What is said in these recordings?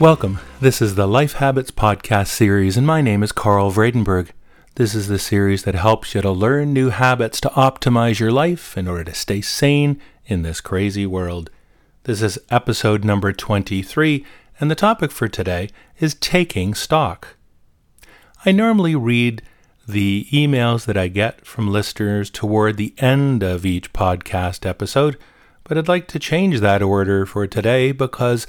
Welcome. This is the Life Habits Podcast series, and my name is Carl Vredenberg. This is the series that helps you to learn new habits to optimize your life in order to stay sane in this crazy world. This is episode number 23, and the topic for today is taking stock. I normally read the emails that I get from listeners toward the end of each podcast episode, but I'd like to change that order for today because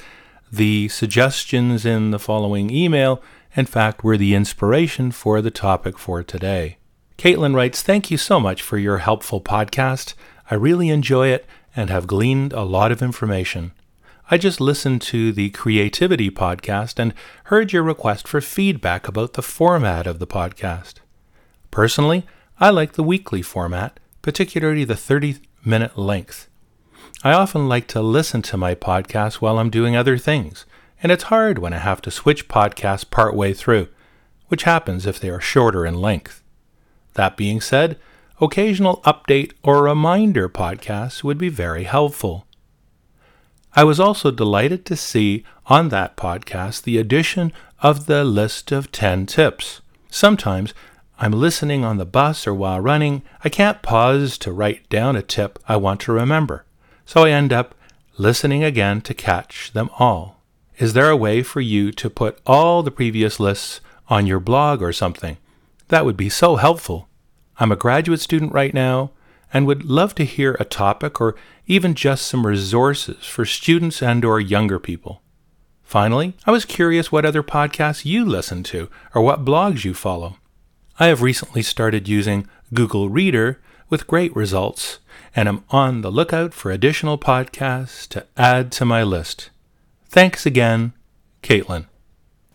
the suggestions in the following email, in fact, were the inspiration for the topic for today. Caitlin writes, Thank you so much for your helpful podcast. I really enjoy it and have gleaned a lot of information. I just listened to the Creativity podcast and heard your request for feedback about the format of the podcast. Personally, I like the weekly format, particularly the 30 minute length. I often like to listen to my podcast while I'm doing other things, and it's hard when I have to switch podcasts partway through, which happens if they are shorter in length. That being said, occasional update or reminder podcasts would be very helpful. I was also delighted to see on that podcast the addition of the list of 10 tips. Sometimes I'm listening on the bus or while running, I can't pause to write down a tip I want to remember, so I end up listening again to catch them all. Is there a way for you to put all the previous lists on your blog or something? That would be so helpful. I'm a graduate student right now and would love to hear a topic or even just some resources for students and or younger people. Finally, I was curious what other podcasts you listen to or what blogs you follow. I have recently started using Google Reader with great results, and I'm on the lookout for additional podcasts to add to my list. Thanks again, Caitlin.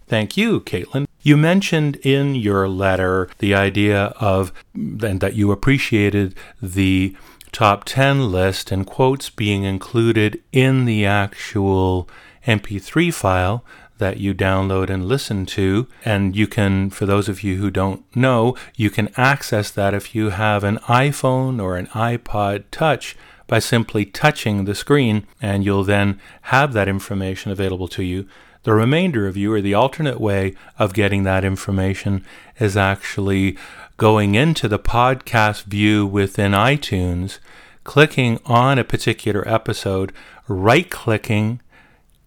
Thank you, Caitlin. You mentioned in your letter the idea of and that you appreciated the top 10 list and quotes being included in the actual MP3 file that you download and listen to. And you can, for those of you who don't know, you can access that if you have an iPhone or an iPod Touch by simply touching the screen, and you'll then have that information available to you. The remainder of you, or the alternate way of getting that information, is actually going into the podcast view within iTunes, clicking on a particular episode, right clicking,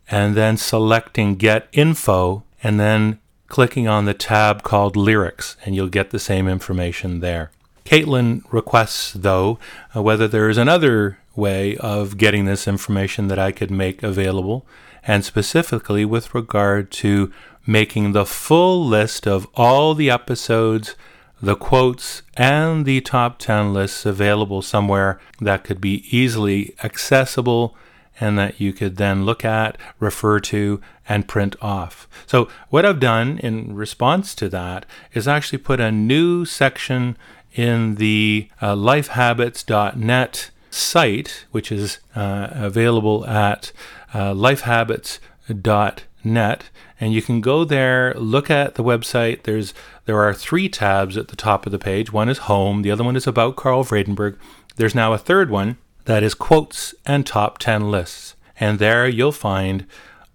and then selecting Get Info, and then clicking on the tab called Lyrics, and you'll get the same information there. Caitlin requests, though, uh, whether there is another way of getting this information that I could make available and specifically with regard to making the full list of all the episodes, the quotes, and the top 10 lists available somewhere that could be easily accessible and that you could then look at, refer to, and print off. So, what I've done in response to that is actually put a new section in the uh, lifehabits.net site, which is uh, available at uh, lifehabits.net. And you can go there, look at the website. There's there are three tabs at the top of the page. One is home, the other one is about Carl Vredenberg. There's now a third one that is quotes and top 10 lists. And there you'll find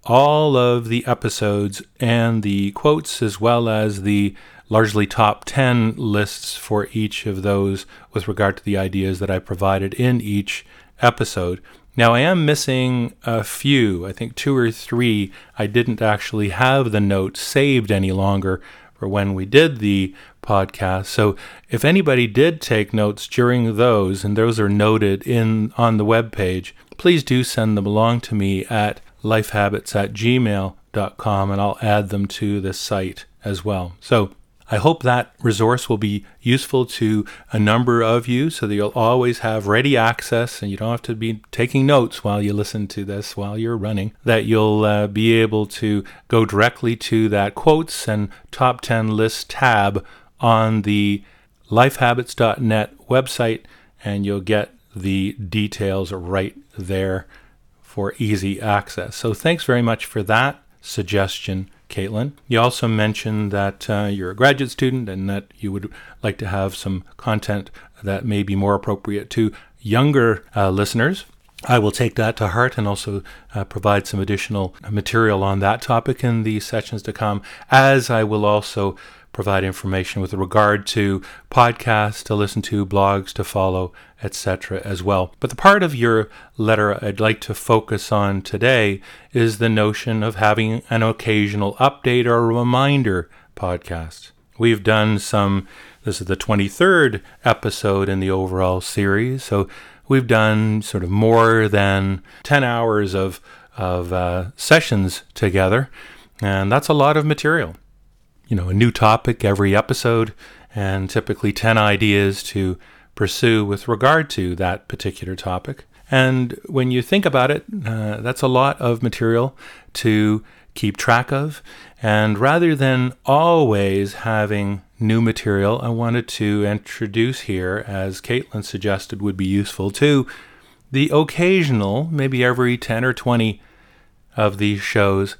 all of the episodes and the quotes as well as the largely top 10 lists for each of those with regard to the ideas that I provided in each episode. Now, I am missing a few, I think two or three. I didn't actually have the notes saved any longer for when we did the podcast. So, if anybody did take notes during those, and those are noted in on the web page, please do send them along to me at lifehabits at gmail.com and I'll add them to the site as well. So, I hope that resource will be useful to a number of you so that you'll always have ready access and you don't have to be taking notes while you listen to this while you're running, that you'll uh, be able to go directly to that quotes and top 10 list tab on the lifehabits.net website and you'll get the details right there for easy access. So thanks very much for that suggestion Caitlin. You also mentioned that uh, you're a graduate student and that you would like to have some content that may be more appropriate to younger uh, listeners. I will take that to heart and also uh, provide some additional material on that topic in the sessions to come, as I will also provide information with regard to podcasts to listen to, blogs to follow, etc. as well. But the part of your letter I'd like to focus on today is the notion of having an occasional update or reminder podcast. We've done some, this is the 23rd episode in the overall series, so we've done sort of more than 10 hours of, of uh, sessions together, and that's a lot of material you know, a new topic every episode and typically 10 ideas to pursue with regard to that particular topic. And when you think about it, uh, that's a lot of material to keep track of. And rather than always having new material, I wanted to introduce here, as Caitlin suggested would be useful too, the occasional, maybe every 10 or 20 of these shows,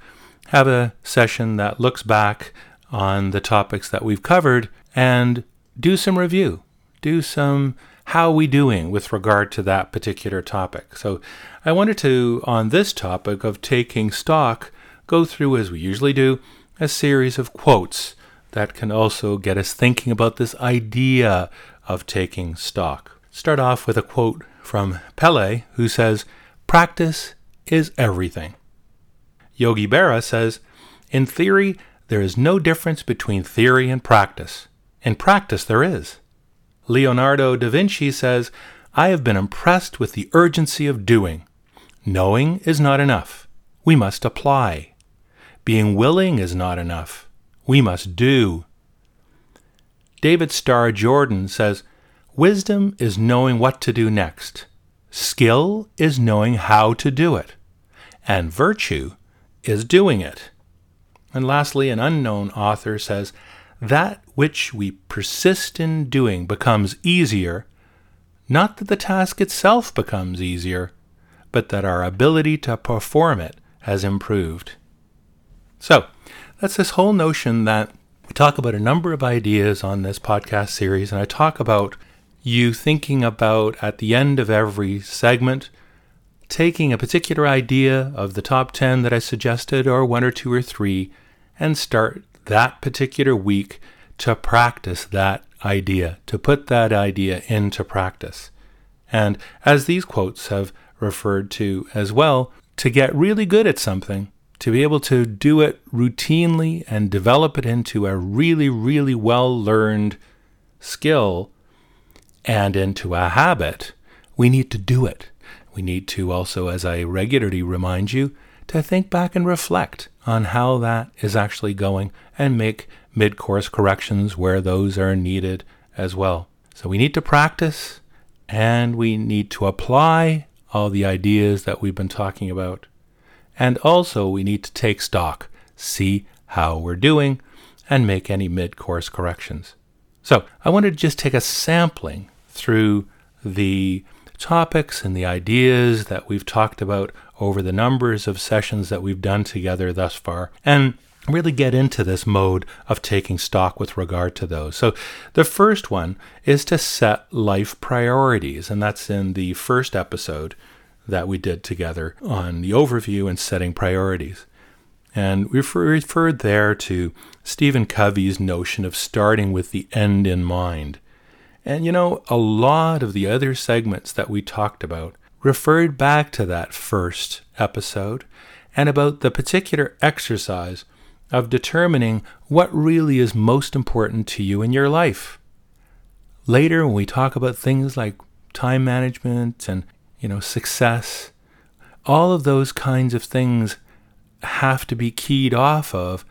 have a session that looks back on the topics that we've covered and do some review. Do some how we doing with regard to that particular topic. So I wanted to, on this topic of taking stock, go through, as we usually do, a series of quotes that can also get us thinking about this idea of taking stock. Start off with a quote from Pele, who says, Practice is everything. Yogi Berra says, In theory, there is no difference between theory and practice. In practice, there is. Leonardo da Vinci says, I have been impressed with the urgency of doing. Knowing is not enough. We must apply. Being willing is not enough. We must do. David Starr Jordan says, Wisdom is knowing what to do next. Skill is knowing how to do it. And virtue is doing it. And lastly, an unknown author says, That which we persist in doing becomes easier, not that the task itself becomes easier, but that our ability to perform it has improved. So, that's this whole notion that we talk about a number of ideas on this podcast series, and I talk about you thinking about at the end of every segment taking a particular idea of the top 10 that I suggested, or one or two or three, and start that particular week to practice that idea, to put that idea into practice. And as these quotes have referred to as well, to get really good at something, to be able to do it routinely and develop it into a really, really well learned skill and into a habit, we need to do it. We need to also, as I regularly remind you, to think back and reflect on how that is actually going and make mid course corrections where those are needed as well. So we need to practice and we need to apply all the ideas that we've been talking about. And also, we need to take stock, see how we're doing, and make any mid course corrections. So, I wanted to just take a sampling through the topics and the ideas that we've talked about over the numbers of sessions that we've done together thus far and really get into this mode of taking stock with regard to those. So, the first one is to set life priorities, and that's in the first episode that we did together on the overview and setting priorities. And we referred there to Stephen Covey's notion of starting with the end in mind. And you know, a lot of the other segments that we talked about referred back to that first episode and about the particular exercise of determining what really is most important to you in your life. Later, when we talk about things like time management and, you know, success, all of those kinds of things have to be keyed off of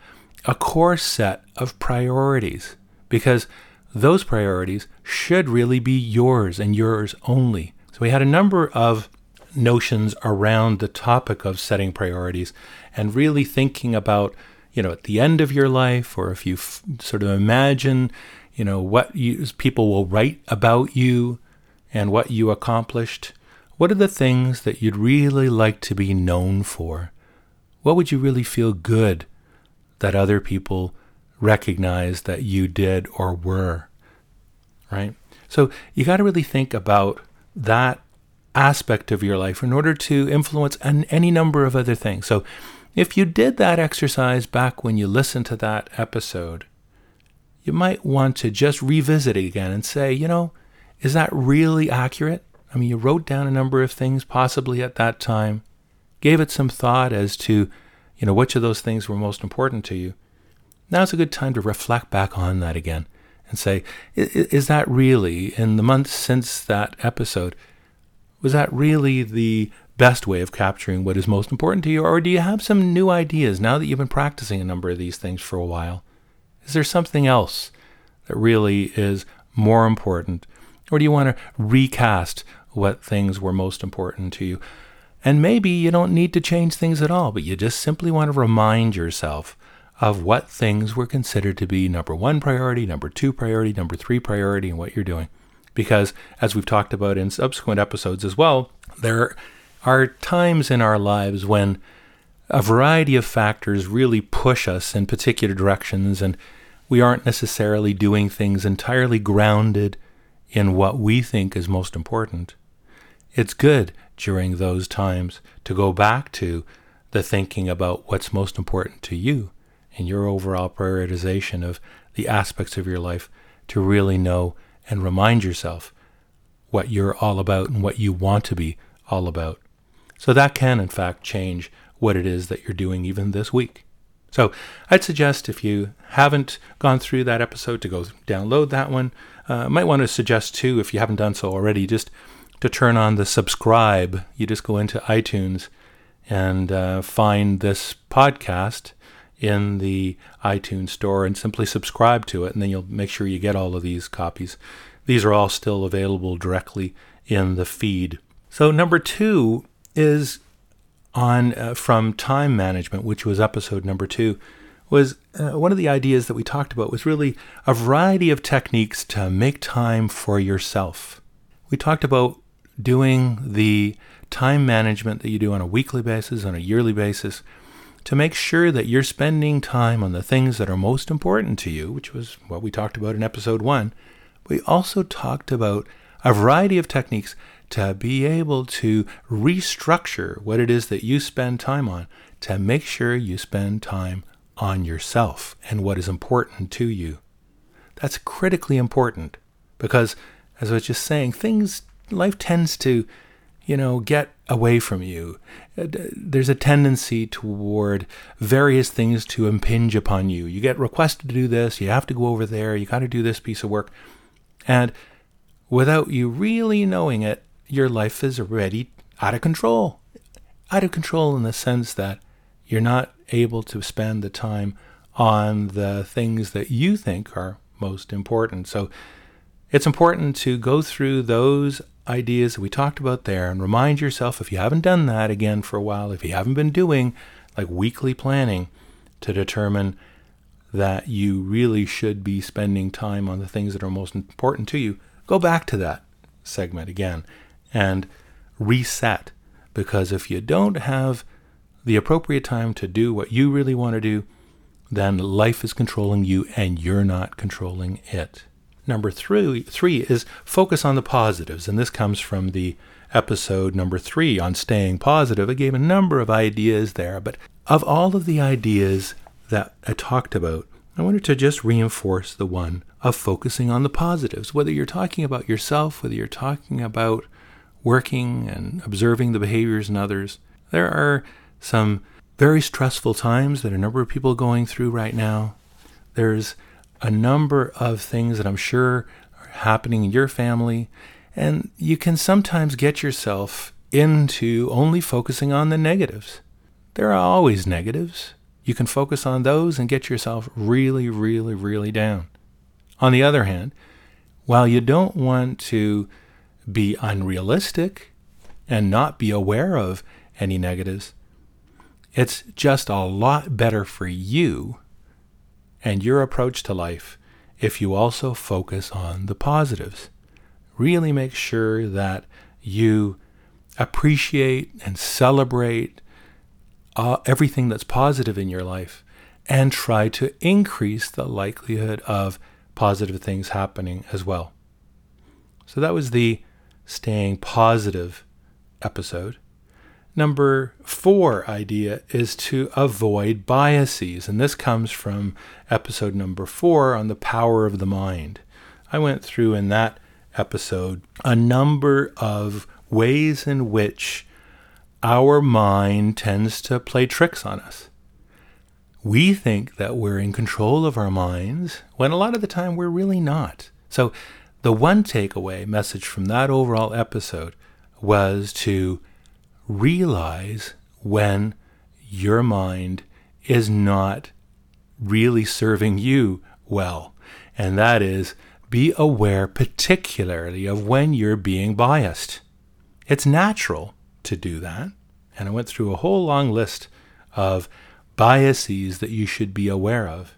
a core set of priorities because those priorities should really be yours and yours only. So we had a number of notions around the topic of setting priorities and really thinking about, you know, at the end of your life, or if you f- sort of imagine, you know, what you, people will write about you and what you accomplished. What are the things that you'd really like to be known for? What would you really feel good that other people recognize that you did or were, right? So you got to really think about that aspect of your life in order to influence an, any number of other things. So, if you did that exercise back when you listened to that episode, you might want to just revisit it again and say, you know, is that really accurate? I mean, you wrote down a number of things possibly at that time, gave it some thought as to, you know, which of those things were most important to you. Now's a good time to reflect back on that again and say, is that really, in the months since that episode, was that really the best way of capturing what is most important to you? Or do you have some new ideas now that you've been practicing a number of these things for a while? Is there something else that really is more important? Or do you want to recast what things were most important to you? And maybe you don't need to change things at all, but you just simply want to remind yourself of what things were considered to be number one priority, number two priority, number three priority, and what you're doing. Because, as we've talked about in subsequent episodes as well, there are times in our lives when a variety of factors really push us in particular directions, and we aren't necessarily doing things entirely grounded in what we think is most important. It's good during those times to go back to the thinking about what's most important to you and your overall prioritization of the aspects of your life to really know and remind yourself what you're all about and what you want to be all about. So that can, in fact, change what it is that you're doing even this week. So I'd suggest if you haven't gone through that episode to go download that one. Uh, might want to suggest too, if you haven't done so already, just to turn on the subscribe. You just go into iTunes and uh, find this podcast in the iTunes store and simply subscribe to it, and then you'll make sure you get all of these copies. These are all still available directly in the feed. So, number two is on uh, from time management, which was episode number two. Was uh, one of the ideas that we talked about was really a variety of techniques to make time for yourself. We talked about doing the time management that you do on a weekly basis, on a yearly basis, to make sure that you're spending time on the things that are most important to you, which was what we talked about in episode one. We also talked about a variety of techniques to be able to restructure what it is that you spend time on to make sure you spend time on yourself and what is important to you. That's critically important because, as I was just saying, things, life tends to you know, get away from you. Uh, there's a tendency toward various things to impinge upon you. You get requested to do this, you have to go over there, you got to do this piece of work. And without you really knowing it, your life is already out of control. Out of control in the sense that you're not able to spend the time on the things that you think are most important. So it's important to go through those ideas that we talked about there and remind yourself if you haven't done that again for a while, if you haven't been doing like weekly planning to determine that you really should be spending time on the things that are most important to you, go back to that segment again and reset. Because if you don't have the appropriate time to do what you really want to do, then life is controlling you and you're not controlling it. Number three, three is focus on the positives. And this comes from the episode number three on staying positive. I gave a number of ideas there, but of all of the ideas that I talked about, I wanted to just reinforce the one of focusing on the positives. Whether you're talking about yourself, whether you're talking about working and observing the behaviors in others, there are some very stressful times that a number of people are going through right now. There's a number of things that I'm sure are happening in your family, and you can sometimes get yourself into only focusing on the negatives. There are always negatives. You can focus on those and get yourself really, really, really down. On the other hand, while you don't want to be unrealistic and not be aware of any negatives, it's just a lot better for you and your approach to life if you also focus on the positives. Really make sure that you appreciate and celebrate uh, everything that's positive in your life and try to increase the likelihood of positive things happening as well. So that was the staying positive episode. Number four idea is to avoid biases, and this comes from episode number four on the power of the mind. I went through in that episode a number of ways in which our mind tends to play tricks on us. We think that we're in control of our minds when a lot of the time we're really not. So, the one takeaway message from that overall episode was to realize when your mind is not really serving you well. And that is be aware, particularly, of when you're being biased. It's natural to do that. And I went through a whole long list of biases that you should be aware of.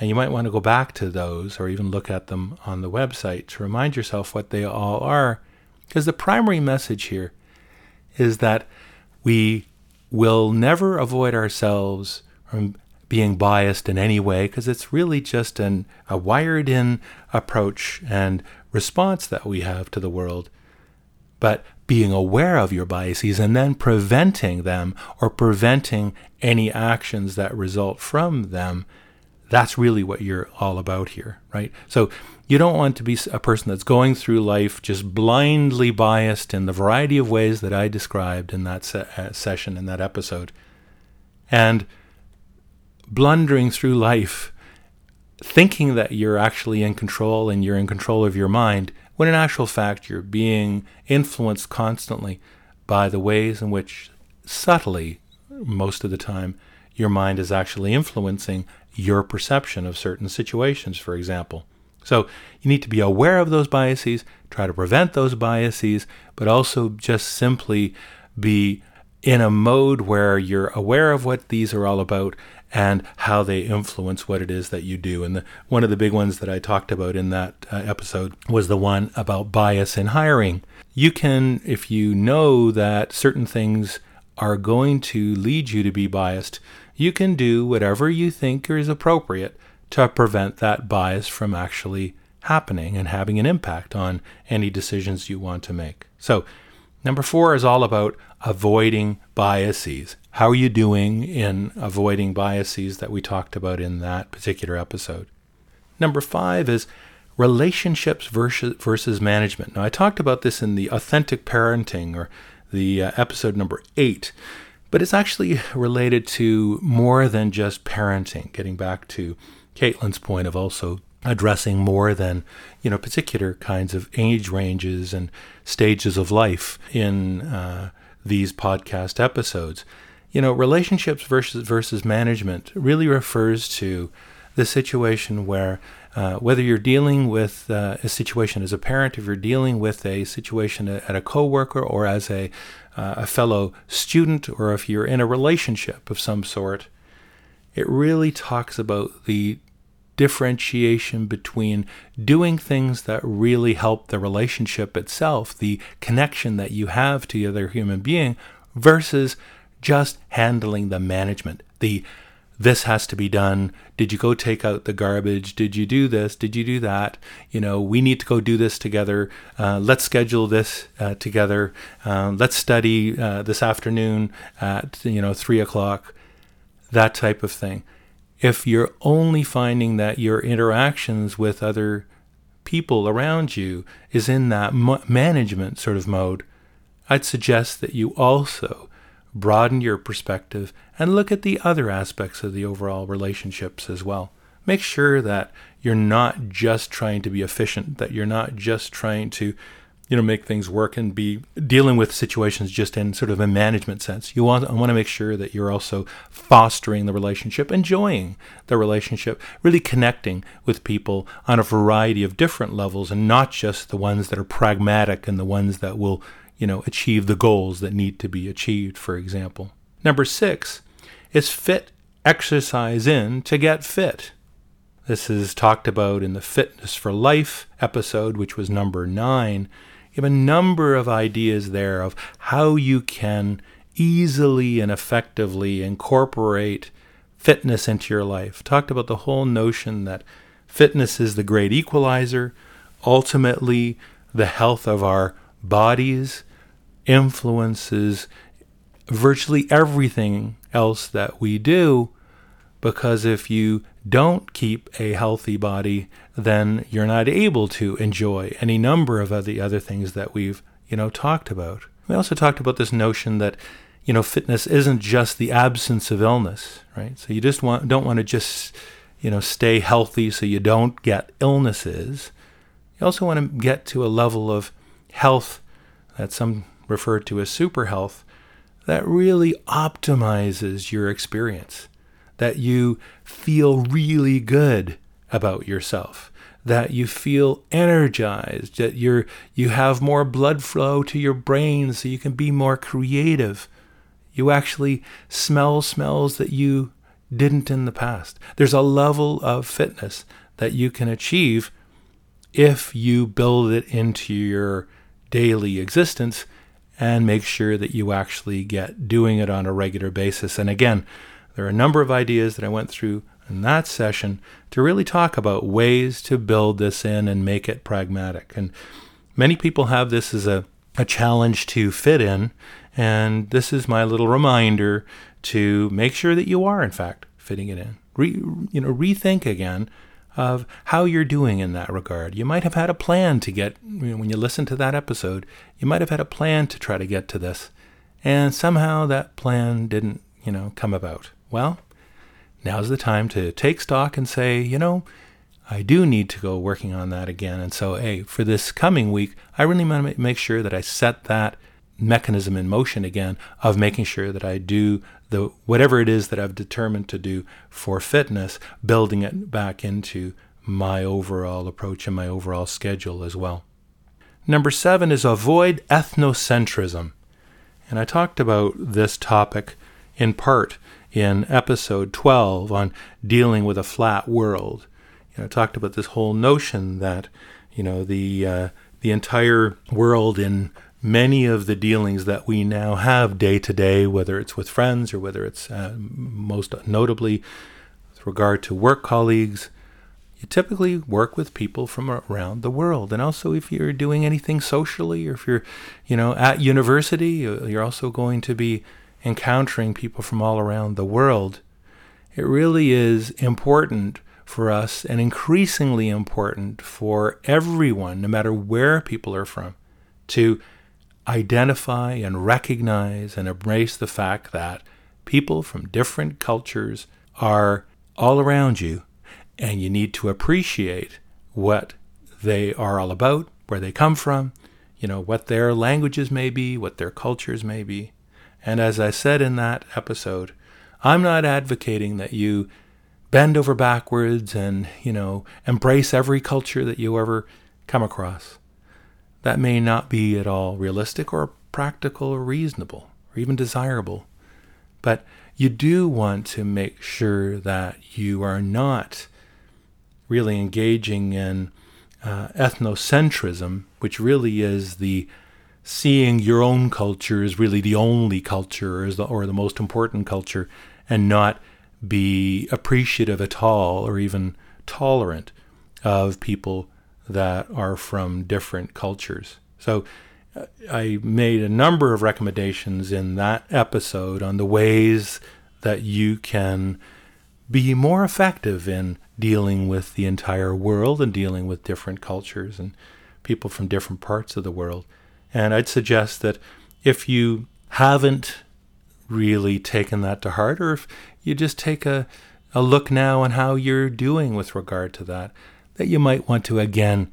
And you might want to go back to those or even look at them on the website to remind yourself what they all are. Because the primary message here is that we will never avoid ourselves from being biased in any way because it's really just an, a wired in approach and response that we have to the world. But being aware of your biases and then preventing them or preventing any actions that result from them that's really what you're all about here, right? So you don't want to be a person that's going through life just blindly biased in the variety of ways that I described in that se- uh, session, in that episode, and blundering through life thinking that you're actually in control and you're in control of your mind, when in actual fact you're being influenced constantly by the ways in which subtly, most of the time, your mind is actually influencing your perception of certain situations, for example. So you need to be aware of those biases, try to prevent those biases, but also just simply be in a mode where you're aware of what these are all about and how they influence what it is that you do. And the, one of the big ones that I talked about in that uh, episode was the one about bias in hiring. You can, if you know that certain things are going to lead you to be biased, you can do whatever you think is appropriate to prevent that bias from actually happening and having an impact on any decisions you want to make. So, number four is all about avoiding biases. How are you doing in avoiding biases that we talked about in that particular episode? Number five is relationships versus, versus management. Now, I talked about this in the authentic parenting or the uh, episode number eight. But it's actually related to more than just parenting, getting back to Caitlin's point of also addressing more than you know particular kinds of age ranges and stages of life in uh, these podcast episodes. You know, relationships versus versus management really refers to the situation where uh, whether you're dealing with uh, a situation as a parent, if you're dealing with a situation at a coworker or as a uh, a fellow student or if you're in a relationship of some sort, it really talks about the differentiation between doing things that really help the relationship itself, the connection that you have to the other human being, versus just handling the management, the this has to be done. Did you go take out the garbage? Did you do this? Did you do that? You know, we need to go do this together. Uh, let's schedule this uh, together. Uh, let's study uh, this afternoon at, you know, three o'clock. That type of thing. If you're only finding that your interactions with other people around you is in that management sort of mode, I'd suggest that you also broaden your perspective, and look at the other aspects of the overall relationships as well. Make sure that you're not just trying to be efficient, that you're not just trying to you know make things work and be dealing with situations just in sort of a management sense you want, I want to make sure that you're also fostering the relationship enjoying the relationship really connecting with people on a variety of different levels and not just the ones that are pragmatic and the ones that will you know, achieve the goals that need to be achieved, for example. Number six is fit exercise in to get fit. This is talked about in the Fitness for Life episode, which was number nine. You have a number of ideas there of how you can easily and effectively incorporate fitness into your life. Talked about the whole notion that fitness is the great equalizer. Ultimately, the health of our bodies influences virtually everything else that we do because if you don't keep a healthy body, then you're not able to enjoy any number of the other things that we've you know talked about. We also talked about this notion that you know fitness isn't just the absence of illness, right? So you just want don't want to just you know stay healthy so you don't get illnesses. You also want to get to a level of health that some refer to as super health that really optimizes your experience that you feel really good about yourself that you feel energized that you're you have more blood flow to your brain so you can be more creative. You actually smell smells that you didn't in the past. There's a level of fitness that you can achieve if you build it into your daily existence and make sure that you actually get doing it on a regular basis. And again there are a number of ideas that I went through in that session to really talk about ways to build this in and make it pragmatic. And many people have this as a, a challenge to fit in, and this is my little reminder to make sure that you are, in fact, fitting it in. Re, you know, rethink again of how you're doing in that regard. You might have had a plan to get, you know, when you listen to that episode, you might have had a plan to try to get to this, and somehow that plan didn't, you know, come about. Well, now's the time to take stock and say, you know, I do need to go working on that again. And so, hey, for this coming week, I really want to make sure that I set that mechanism in motion again of making sure that I do the whatever it is that I've determined to do for fitness, building it back into my overall approach and my overall schedule as well. Number seven is avoid ethnocentrism. And I talked about this topic in part in episode 12 on dealing with a flat world. You know, I talked about this whole notion that, you know, the uh, the entire world in many of the dealings that we now have day to day, whether it's with friends or whether it's uh, most notably with regard to work colleagues, you typically work with people from around the world. And also, if you're doing anything socially or if you're, you know, at university, you're also going to be encountering people from all around the world, it really is important for us and increasingly important for everyone, no matter where people are from, to identify and recognize and embrace the fact that people from different cultures are all around you and you need to appreciate what they are all about, where they come from, you know, what their languages may be, what their cultures may be. And as I said in that episode, I'm not advocating that you bend over backwards and, you know, embrace every culture that you ever come across. That may not be at all realistic or practical or reasonable or even desirable. But you do want to make sure that you are not really engaging in uh, ethnocentrism, which really is the seeing your own culture as really the only culture or, the, or the most important culture and not be appreciative at all or even tolerant of people that are from different cultures. So uh, I made a number of recommendations in that episode on the ways that you can be more effective in dealing with the entire world and dealing with different cultures and people from different parts of the world. And I'd suggest that if you haven't really taken that to heart, or if you just take a, a look now on how you're doing with regard to that, that you might want to again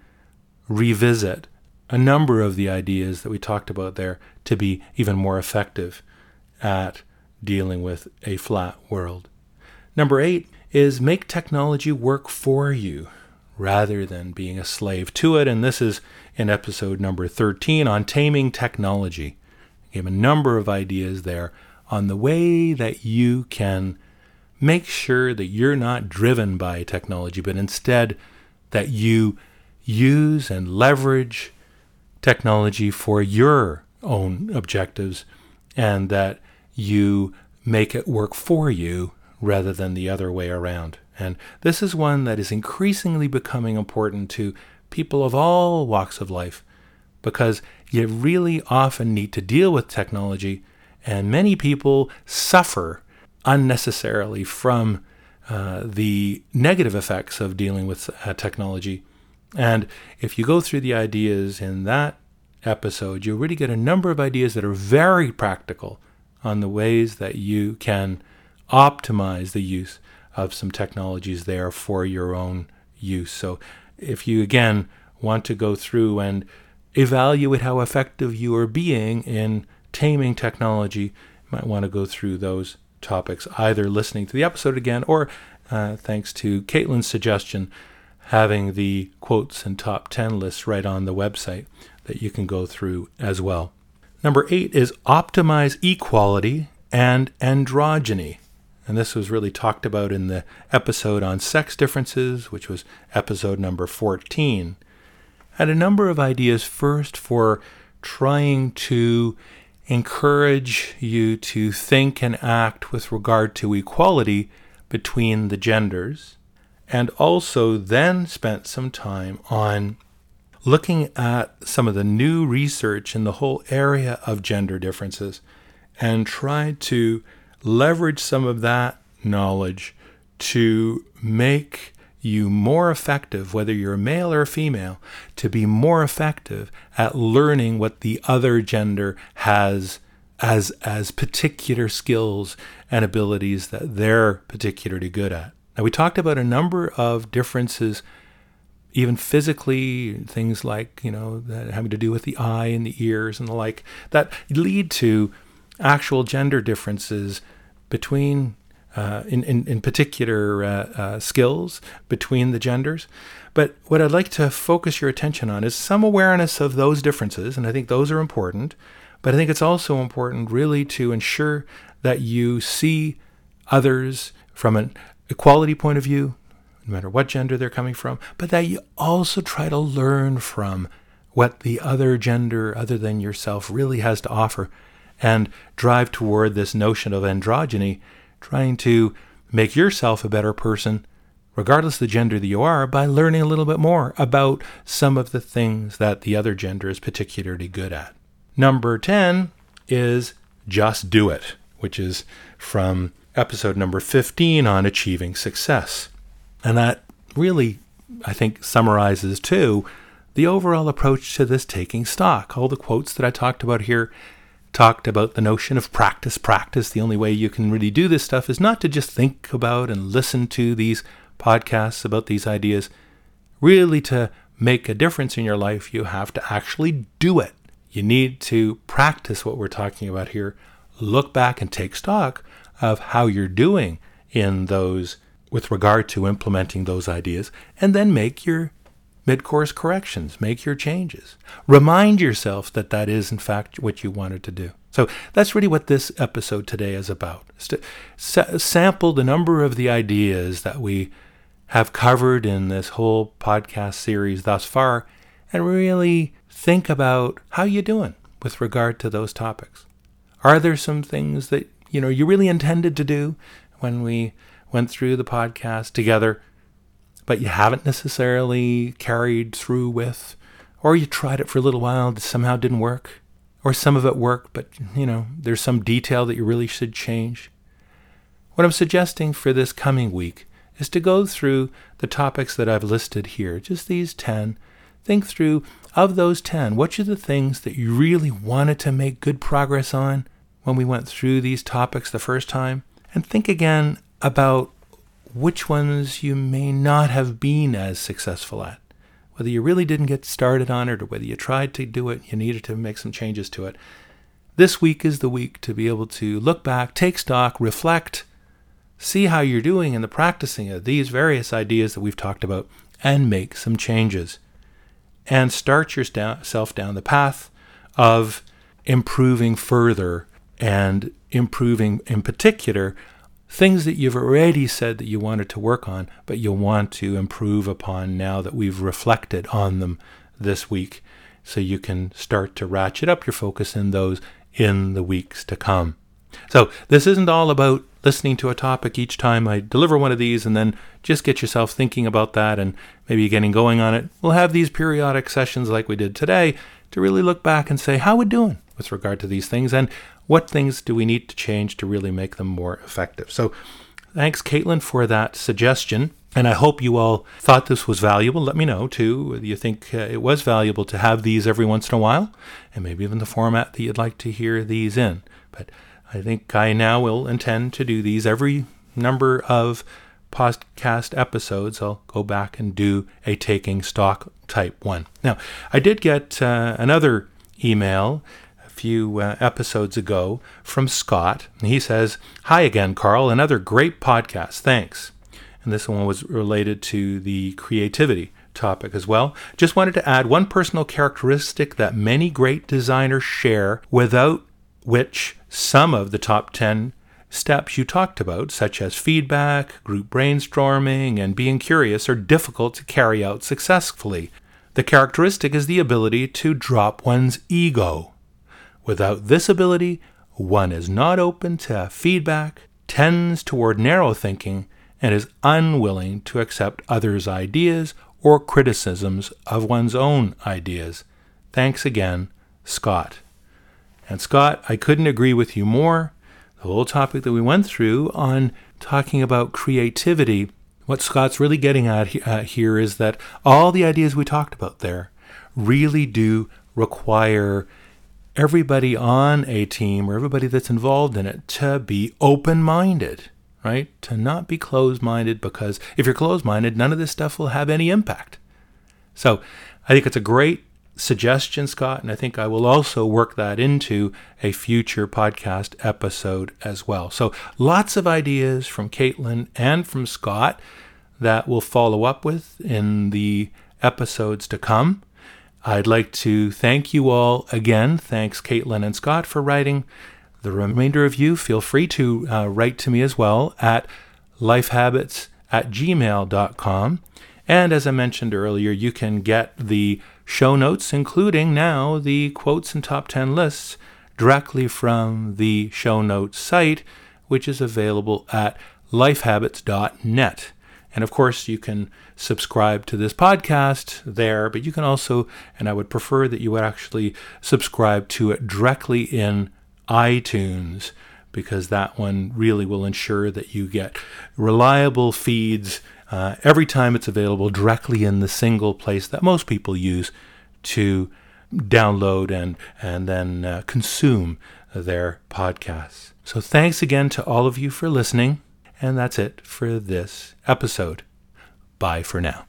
revisit a number of the ideas that we talked about there to be even more effective at dealing with a flat world. Number eight is make technology work for you rather than being a slave to it. And this is in episode number 13 on taming technology. I gave a number of ideas there on the way that you can make sure that you're not driven by technology, but instead that you use and leverage technology for your own objectives and that you make it work for you rather than the other way around. And this is one that is increasingly becoming important to people of all walks of life, because you really often need to deal with technology, and many people suffer unnecessarily from uh, the negative effects of dealing with uh, technology. And if you go through the ideas in that episode, you'll really get a number of ideas that are very practical on the ways that you can optimize the use of some technologies there for your own use. So if you again want to go through and evaluate how effective you are being in taming technology, you might want to go through those topics, either listening to the episode again or, uh, thanks to Caitlin's suggestion, having the quotes and top 10 lists right on the website that you can go through as well. Number eight is optimize equality and androgyny. And this was really talked about in the episode on sex differences, which was episode number 14. Had a number of ideas first for trying to encourage you to think and act with regard to equality between the genders, and also then spent some time on looking at some of the new research in the whole area of gender differences and tried to leverage some of that knowledge to make you more effective, whether you're a male or a female, to be more effective at learning what the other gender has as, as particular skills and abilities that they're particularly good at. Now, we talked about a number of differences, even physically, things like, you know, having to do with the eye and the ears and the like, that lead to actual gender differences between uh, in, in, in particular uh, uh, skills between the genders. But what I'd like to focus your attention on is some awareness of those differences, and I think those are important. But I think it's also important, really, to ensure that you see others from an equality point of view, no matter what gender they're coming from, but that you also try to learn from what the other gender, other than yourself, really has to offer and drive toward this notion of androgyny trying to make yourself a better person, regardless of the gender that you are, by learning a little bit more about some of the things that the other gender is particularly good at. Number 10 is Just Do It, which is from episode number 15 on achieving success. And that really, I think, summarizes too the overall approach to this taking stock. All the quotes that I talked about here talked about the notion of practice, practice. The only way you can really do this stuff is not to just think about and listen to these podcasts about these ideas. Really, to make a difference in your life, you have to actually do it. You need to practice what we're talking about here. Look back and take stock of how you're doing in those with regard to implementing those ideas, and then make your mid course corrections, make your changes. Remind yourself that that is, in fact, what you wanted to do. So that's really what this episode today is about. Is to sa- sample the number of the ideas that we have covered in this whole podcast series thus far and really think about how you're doing with regard to those topics. Are there some things that you know you really intended to do when we went through the podcast together but you haven't necessarily carried through with, or you tried it for a little while, somehow didn't work, or some of it worked, but you know, there's some detail that you really should change. What I'm suggesting for this coming week is to go through the topics that I've listed here, just these 10. Think through, of those 10, which are the things that you really wanted to make good progress on when we went through these topics the first time? And think again about which ones you may not have been as successful at. Whether you really didn't get started on it or whether you tried to do it, you needed to make some changes to it. This week is the week to be able to look back, take stock, reflect, see how you're doing in the practicing of these various ideas that we've talked about, and make some changes. And start yourself down the path of improving further and improving, in particular, things that you've already said that you wanted to work on, but you'll want to improve upon now that we've reflected on them this week. So you can start to ratchet up your focus in those in the weeks to come. So this isn't all about listening to a topic each time I deliver one of these and then just get yourself thinking about that and maybe getting going on it. We'll have these periodic sessions like we did today to really look back and say, how we doing with regard to these things? And what things do we need to change to really make them more effective? So thanks, Caitlin, for that suggestion. And I hope you all thought this was valuable. Let me know too whether you think uh, it was valuable to have these every once in a while, and maybe even the format that you'd like to hear these in. But I think I now will intend to do these every number of podcast episodes. I'll go back and do a taking stock type one. Now, I did get uh, another email few uh, episodes ago from Scott. He says, Hi again, Carl. Another great podcast. Thanks and this one was related to the creativity topic as well. Just wanted to add one personal characteristic that many great designers share, without which some of the top 10 steps you talked about, such as feedback, group brainstorming, and being curious, are difficult to carry out successfully. The characteristic is the ability to drop one's ego. Without this ability, one is not open to feedback, tends toward narrow thinking, and is unwilling to accept others' ideas or criticisms of one's own ideas. Thanks again, Scott. And Scott, I couldn't agree with you more. The whole topic that we went through on talking about creativity, what Scott's really getting at here is that all the ideas we talked about there really do require everybody on a team or everybody that's involved in it to be open minded right? To not be closed minded because if you're closed minded, none of this stuff will have any impact. So I think it's a great suggestion, Scott, and I think I will also work that into a future podcast episode as well. So lots of ideas from Caitlin and from Scott that we'll follow up with in the episodes to come. I'd like to thank you all again. Thanks, Caitlin and Scott, for writing the remainder of you, feel free to uh, write to me as well at lifehabits at gmail.com. And as I mentioned earlier, you can get the show notes, including now the quotes and top 10 lists, directly from the show notes site, which is available at lifehabits.net. And of course, you can subscribe to this podcast there, but you can also, and I would prefer that you would actually subscribe to it directly in iTunes because that one really will ensure that you get reliable feeds uh, every time it's available directly in the single place that most people use to download and and then uh, consume their podcasts. So thanks again to all of you for listening, and that's it for this episode. Bye for now.